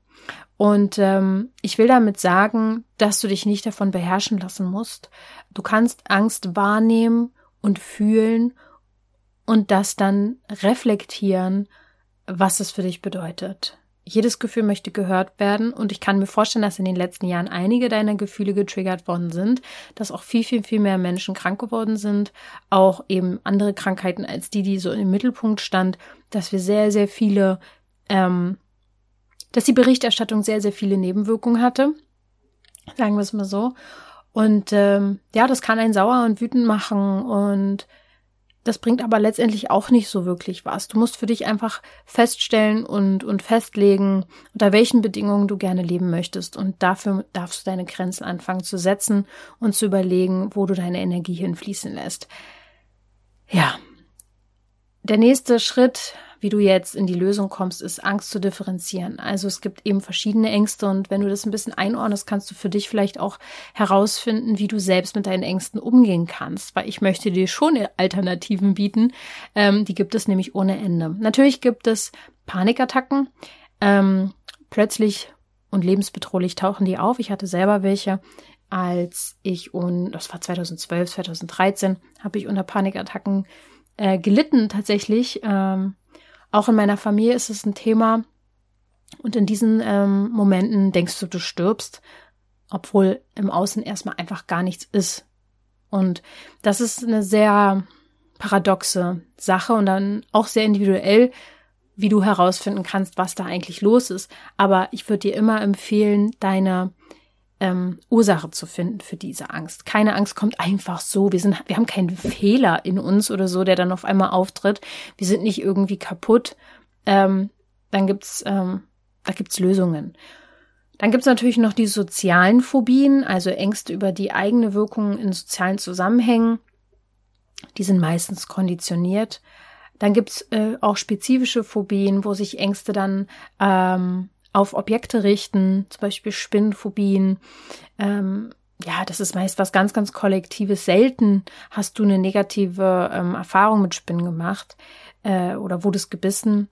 Und ähm, ich will damit sagen, dass du dich nicht davon beherrschen lassen musst. Du kannst Angst wahrnehmen und fühlen und das dann reflektieren, was es für dich bedeutet. Jedes Gefühl möchte gehört werden und ich kann mir vorstellen, dass in den letzten Jahren einige deiner Gefühle getriggert worden sind, dass auch viel, viel, viel mehr Menschen krank geworden sind, auch eben andere Krankheiten als die, die so im Mittelpunkt stand, dass wir sehr, sehr viele, ähm, dass die Berichterstattung sehr, sehr viele Nebenwirkungen hatte, sagen wir es mal so. Und ähm, ja, das kann einen sauer und wütend machen und das bringt aber letztendlich auch nicht so wirklich was. Du musst für dich einfach feststellen und, und festlegen, unter welchen Bedingungen du gerne leben möchtest. Und dafür darfst du deine Grenzen anfangen zu setzen und zu überlegen, wo du deine Energie hinfließen lässt. Ja. Der nächste Schritt, wie du jetzt in die Lösung kommst, ist Angst zu differenzieren. Also es gibt eben verschiedene Ängste und wenn du das ein bisschen einordnest, kannst du für dich vielleicht auch herausfinden, wie du selbst mit deinen Ängsten umgehen kannst, weil ich möchte dir schon Alternativen bieten. Ähm, die gibt es nämlich ohne Ende. Natürlich gibt es Panikattacken. Ähm, plötzlich und lebensbedrohlich tauchen die auf. Ich hatte selber welche als ich und das war 2012, 2013, habe ich unter Panikattacken äh, gelitten tatsächlich. Ähm, auch in meiner Familie ist es ein Thema. Und in diesen ähm, Momenten denkst du, du stirbst, obwohl im Außen erstmal einfach gar nichts ist. Und das ist eine sehr paradoxe Sache und dann auch sehr individuell, wie du herausfinden kannst, was da eigentlich los ist. Aber ich würde dir immer empfehlen, deine ähm, Ursache zu finden für diese Angst. Keine Angst kommt einfach so. Wir sind, wir haben keinen Fehler in uns oder so, der dann auf einmal auftritt. Wir sind nicht irgendwie kaputt. Ähm, dann gibt's, ähm, da gibt's Lösungen. Dann gibt's natürlich noch die sozialen Phobien, also Ängste über die eigene Wirkung in sozialen Zusammenhängen. Die sind meistens konditioniert. Dann gibt's äh, auch spezifische Phobien, wo sich Ängste dann ähm, auf Objekte richten, zum Beispiel Spinnenphobien. Ähm, ja, das ist meist was ganz, ganz Kollektives. Selten hast du eine negative ähm, Erfahrung mit Spinnen gemacht äh, oder wurdest gebissen.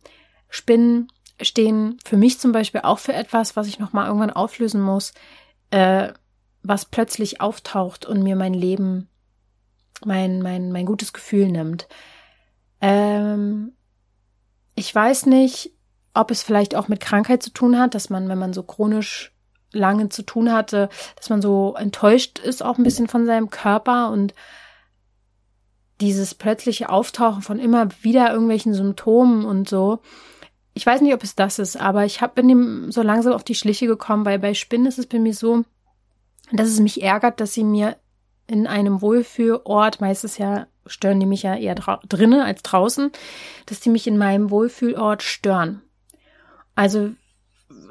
Spinnen stehen für mich zum Beispiel auch für etwas, was ich nochmal irgendwann auflösen muss, äh, was plötzlich auftaucht und mir mein Leben, mein, mein, mein gutes Gefühl nimmt. Ähm, ich weiß nicht, ob es vielleicht auch mit Krankheit zu tun hat, dass man, wenn man so chronisch lange zu tun hatte, dass man so enttäuscht ist auch ein bisschen von seinem Körper und dieses plötzliche Auftauchen von immer wieder irgendwelchen Symptomen und so. Ich weiß nicht, ob es das ist, aber ich hab, bin ihm so langsam auf die Schliche gekommen, weil bei Spinnen ist es bei mir so, dass es mich ärgert, dass sie mir in einem Wohlfühlort, meistens ja stören die mich ja eher drinnen als draußen, dass die mich in meinem Wohlfühlort stören. Also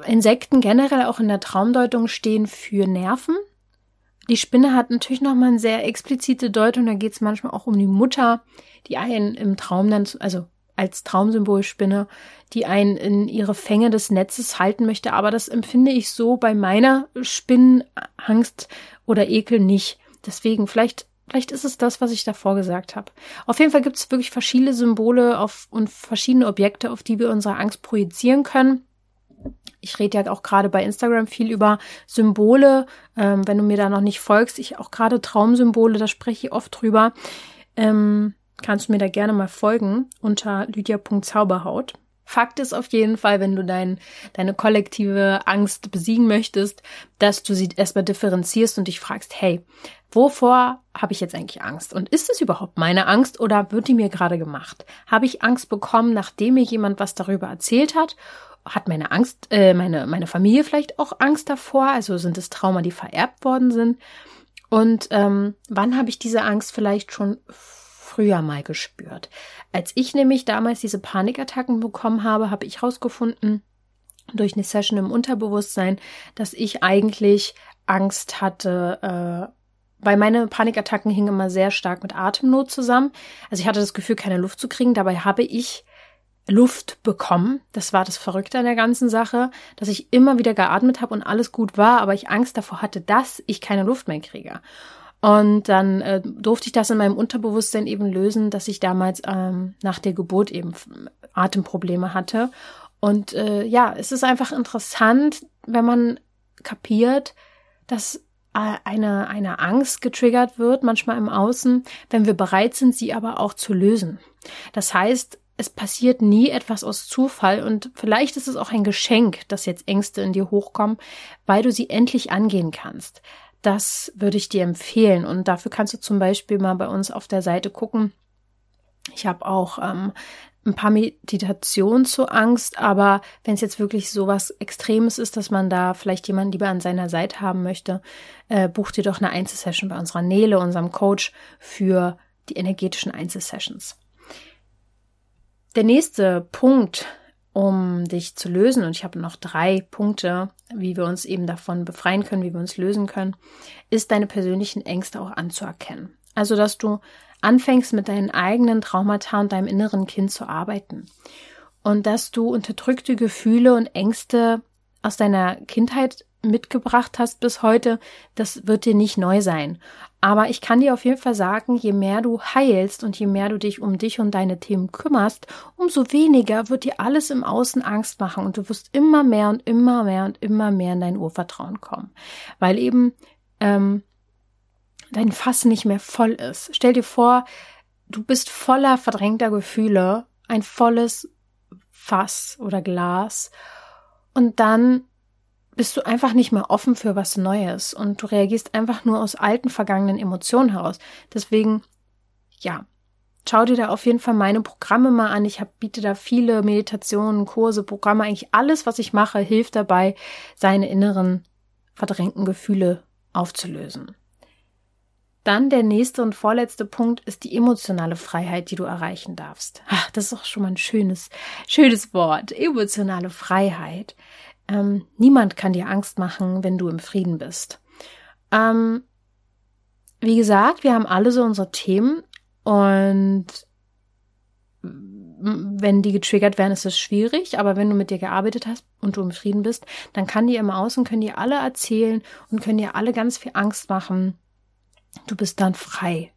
Insekten generell auch in der Traumdeutung stehen für Nerven. Die Spinne hat natürlich nochmal eine sehr explizite Deutung. Da geht es manchmal auch um die Mutter, die einen im Traum dann, also als Traumsymbol Spinne, die einen in ihre Fänge des Netzes halten möchte. Aber das empfinde ich so bei meiner Spinnenangst oder Ekel nicht. Deswegen, vielleicht, vielleicht ist es das, was ich davor gesagt habe. Auf jeden Fall gibt es wirklich verschiedene Symbole auf, und verschiedene Objekte, auf die wir unsere Angst projizieren können ich rede ja auch gerade bei Instagram viel über Symbole. Ähm, wenn du mir da noch nicht folgst, ich auch gerade Traumsymbole, da spreche ich oft drüber. Ähm, kannst du mir da gerne mal folgen unter lydia.zauberhaut. Fakt ist auf jeden Fall, wenn du dein, deine kollektive Angst besiegen möchtest, dass du sie erstmal differenzierst und dich fragst, hey, wovor habe ich jetzt eigentlich Angst? Und ist es überhaupt meine Angst oder wird die mir gerade gemacht? Habe ich Angst bekommen, nachdem mir jemand was darüber erzählt hat? Hat meine Angst, äh, meine, meine Familie vielleicht auch Angst davor? Also sind es Trauma, die vererbt worden sind? Und ähm, wann habe ich diese Angst vielleicht schon früher mal gespürt. Als ich nämlich damals diese Panikattacken bekommen habe, habe ich herausgefunden, durch eine Session im Unterbewusstsein, dass ich eigentlich Angst hatte, äh, weil meine Panikattacken hingen immer sehr stark mit Atemnot zusammen. Also ich hatte das Gefühl, keine Luft zu kriegen. Dabei habe ich Luft bekommen. Das war das Verrückte an der ganzen Sache, dass ich immer wieder geatmet habe und alles gut war, aber ich Angst davor hatte, dass ich keine Luft mehr kriege. Und dann äh, durfte ich das in meinem Unterbewusstsein eben lösen, dass ich damals ähm, nach der Geburt eben Atemprobleme hatte. Und äh, ja, es ist einfach interessant, wenn man kapiert, dass äh, eine, eine Angst getriggert wird, manchmal im Außen, wenn wir bereit sind, sie aber auch zu lösen. Das heißt, es passiert nie etwas aus Zufall und vielleicht ist es auch ein Geschenk, dass jetzt Ängste in dir hochkommen, weil du sie endlich angehen kannst. Das würde ich dir empfehlen. Und dafür kannst du zum Beispiel mal bei uns auf der Seite gucken. Ich habe auch ähm, ein paar Meditationen zur Angst, aber wenn es jetzt wirklich so was Extremes ist, dass man da vielleicht jemanden lieber an seiner Seite haben möchte, äh, buch dir doch eine Einzelsession bei unserer Nele, unserem Coach, für die energetischen Einzelsessions. Der nächste Punkt, um dich zu lösen. Und ich habe noch drei Punkte, wie wir uns eben davon befreien können, wie wir uns lösen können, ist deine persönlichen Ängste auch anzuerkennen. Also, dass du anfängst mit deinen eigenen Traumata und deinem inneren Kind zu arbeiten. Und dass du unterdrückte Gefühle und Ängste aus deiner Kindheit mitgebracht hast bis heute, das wird dir nicht neu sein. Aber ich kann dir auf jeden Fall sagen, je mehr du heilst und je mehr du dich um dich und deine Themen kümmerst, umso weniger wird dir alles im Außen Angst machen und du wirst immer mehr und immer mehr und immer mehr in dein Urvertrauen kommen. Weil eben ähm, dein Fass nicht mehr voll ist. Stell dir vor, du bist voller verdrängter Gefühle, ein volles Fass oder Glas und dann bist du einfach nicht mehr offen für was Neues und du reagierst einfach nur aus alten, vergangenen Emotionen heraus. Deswegen, ja, schau dir da auf jeden Fall meine Programme mal an. Ich hab, biete da viele Meditationen, Kurse, Programme, eigentlich alles, was ich mache, hilft dabei, seine inneren verdrängten Gefühle aufzulösen. Dann der nächste und vorletzte Punkt ist die emotionale Freiheit, die du erreichen darfst. Ach, das ist auch schon mal ein schönes, schönes Wort. Emotionale Freiheit. Ähm, niemand kann dir Angst machen, wenn du im Frieden bist. Ähm, wie gesagt, wir haben alle so unsere Themen und wenn die getriggert werden, ist es schwierig, aber wenn du mit dir gearbeitet hast und du im Frieden bist, dann kann dir im Außen, können dir alle erzählen und können dir alle ganz viel Angst machen. Du bist dann frei.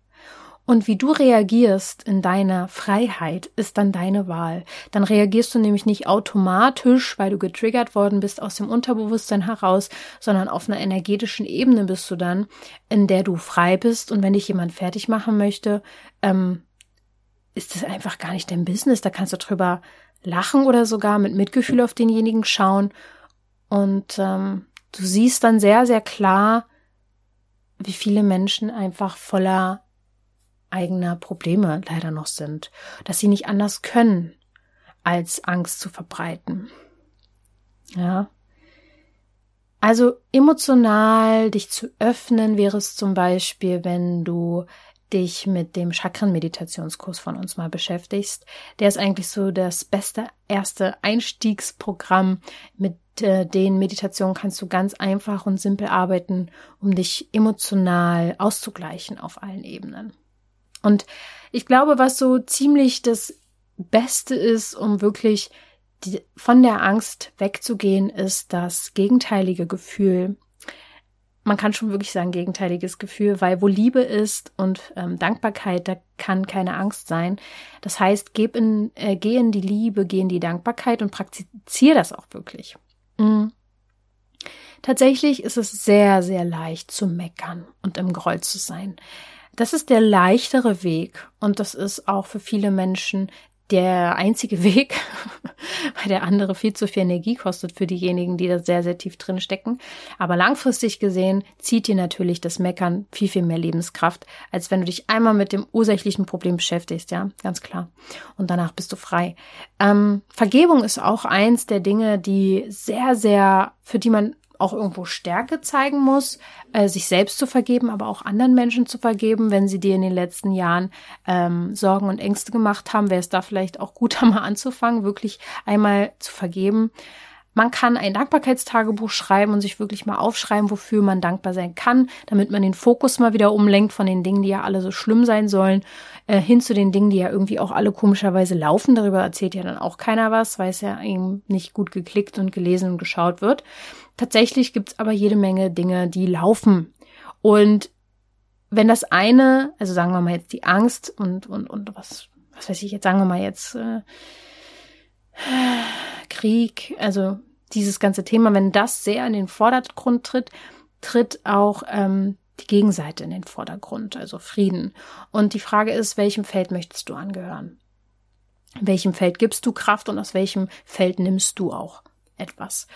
Und wie du reagierst in deiner Freiheit, ist dann deine Wahl. Dann reagierst du nämlich nicht automatisch, weil du getriggert worden bist aus dem Unterbewusstsein heraus, sondern auf einer energetischen Ebene bist du dann, in der du frei bist. Und wenn dich jemand fertig machen möchte, ähm, ist das einfach gar nicht dein Business. Da kannst du drüber lachen oder sogar mit Mitgefühl auf denjenigen schauen. Und ähm, du siehst dann sehr, sehr klar, wie viele Menschen einfach voller eigener Probleme leider noch sind, dass sie nicht anders können, als Angst zu verbreiten. Ja. Also emotional dich zu öffnen wäre es zum Beispiel, wenn du dich mit dem Chakren-Meditationskurs von uns mal beschäftigst. Der ist eigentlich so das beste erste Einstiegsprogramm. Mit äh, den Meditationen kannst du ganz einfach und simpel arbeiten, um dich emotional auszugleichen auf allen Ebenen. Und ich glaube, was so ziemlich das Beste ist, um wirklich die, von der Angst wegzugehen, ist das gegenteilige Gefühl. Man kann schon wirklich sagen, gegenteiliges Gefühl, weil wo Liebe ist und ähm, Dankbarkeit, da kann keine Angst sein. Das heißt, geh in, äh, geh in die Liebe, geh in die Dankbarkeit und praktiziere das auch wirklich. Mhm. Tatsächlich ist es sehr, sehr leicht zu meckern und im Groll zu sein. Das ist der leichtere Weg und das ist auch für viele Menschen der einzige Weg, weil der andere viel zu viel Energie kostet für diejenigen, die da sehr, sehr tief drin stecken. Aber langfristig gesehen zieht dir natürlich das Meckern viel, viel mehr Lebenskraft, als wenn du dich einmal mit dem ursächlichen Problem beschäftigst, ja, ganz klar. Und danach bist du frei. Ähm, Vergebung ist auch eins der Dinge, die sehr, sehr, für die man auch irgendwo Stärke zeigen muss, äh, sich selbst zu vergeben, aber auch anderen Menschen zu vergeben, wenn sie dir in den letzten Jahren ähm, Sorgen und Ängste gemacht haben, wäre es da vielleicht auch gut, mal anzufangen, wirklich einmal zu vergeben. Man kann ein Dankbarkeitstagebuch schreiben und sich wirklich mal aufschreiben, wofür man dankbar sein kann, damit man den Fokus mal wieder umlenkt von den Dingen, die ja alle so schlimm sein sollen, äh, hin zu den Dingen, die ja irgendwie auch alle komischerweise laufen. Darüber erzählt ja dann auch keiner was, weil es ja eben nicht gut geklickt und gelesen und geschaut wird. Tatsächlich gibt's aber jede Menge Dinge, die laufen. Und wenn das eine, also sagen wir mal jetzt die Angst und, und, und was, was weiß ich jetzt, sagen wir mal jetzt, äh, Krieg, also dieses ganze Thema, wenn das sehr in den Vordergrund tritt, tritt auch ähm, die Gegenseite in den Vordergrund, also Frieden. Und die Frage ist, welchem Feld möchtest du angehören? Welchem Feld gibst du Kraft und aus welchem Feld nimmst du auch etwas?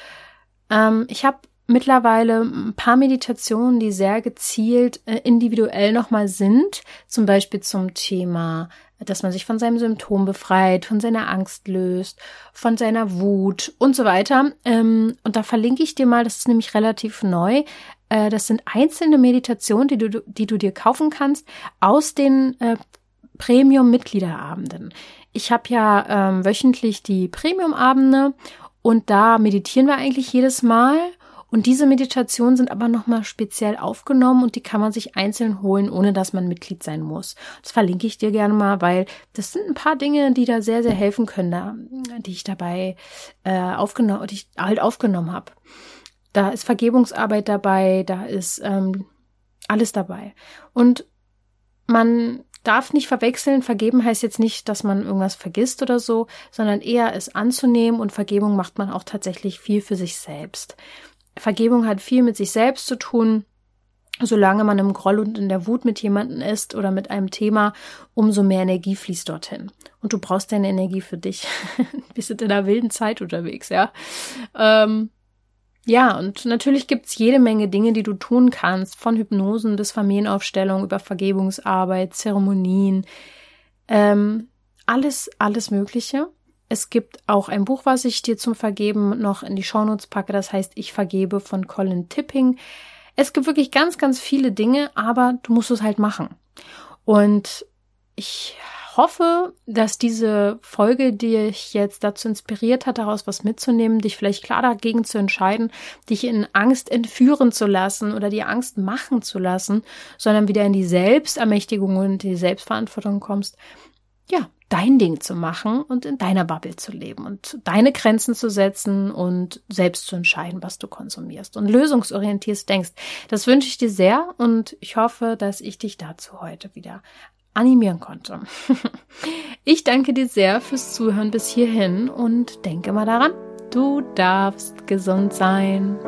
Ähm, ich habe mittlerweile ein paar Meditationen, die sehr gezielt äh, individuell nochmal sind, zum Beispiel zum Thema dass man sich von seinem Symptom befreit, von seiner Angst löst, von seiner Wut und so weiter. Ähm, und da verlinke ich dir mal, das ist nämlich relativ neu. Äh, das sind einzelne Meditationen, die du, die du dir kaufen kannst aus den äh, Premium-Mitgliederabenden. Ich habe ja ähm, wöchentlich die Premium-Abende und da meditieren wir eigentlich jedes Mal und diese Meditationen sind aber nochmal speziell aufgenommen und die kann man sich einzeln holen, ohne dass man Mitglied sein muss. Das verlinke ich dir gerne mal, weil das sind ein paar Dinge, die da sehr, sehr helfen können, da, die ich dabei äh, aufgenommen, die ich halt aufgenommen habe. Da ist Vergebungsarbeit dabei, da ist ähm, alles dabei. Und man darf nicht verwechseln, vergeben heißt jetzt nicht, dass man irgendwas vergisst oder so, sondern eher es anzunehmen und Vergebung macht man auch tatsächlich viel für sich selbst. Vergebung hat viel mit sich selbst zu tun. Solange man im Groll und in der Wut mit jemandem ist oder mit einem Thema, umso mehr Energie fließt dorthin. Und du brauchst deine Energie für dich. Bist in einer wilden Zeit unterwegs, ja. Ähm, ja, und natürlich gibt's jede Menge Dinge, die du tun kannst, von Hypnosen bis Familienaufstellung über Vergebungsarbeit, Zeremonien, ähm, alles, alles Mögliche. Es gibt auch ein Buch, was ich dir zum Vergeben noch in die Shownotes packe. Das heißt, ich vergebe von Colin Tipping. Es gibt wirklich ganz, ganz viele Dinge, aber du musst es halt machen. Und ich hoffe, dass diese Folge dich jetzt dazu inspiriert hat, daraus was mitzunehmen, dich vielleicht klar dagegen zu entscheiden, dich in Angst entführen zu lassen oder die Angst machen zu lassen, sondern wieder in die Selbstermächtigung und die Selbstverantwortung kommst. Ja, dein Ding zu machen und in deiner Bubble zu leben und deine Grenzen zu setzen und selbst zu entscheiden, was du konsumierst und lösungsorientiert denkst. Das wünsche ich dir sehr und ich hoffe, dass ich dich dazu heute wieder animieren konnte. ich danke dir sehr fürs Zuhören bis hierhin und denke mal daran, du darfst gesund sein.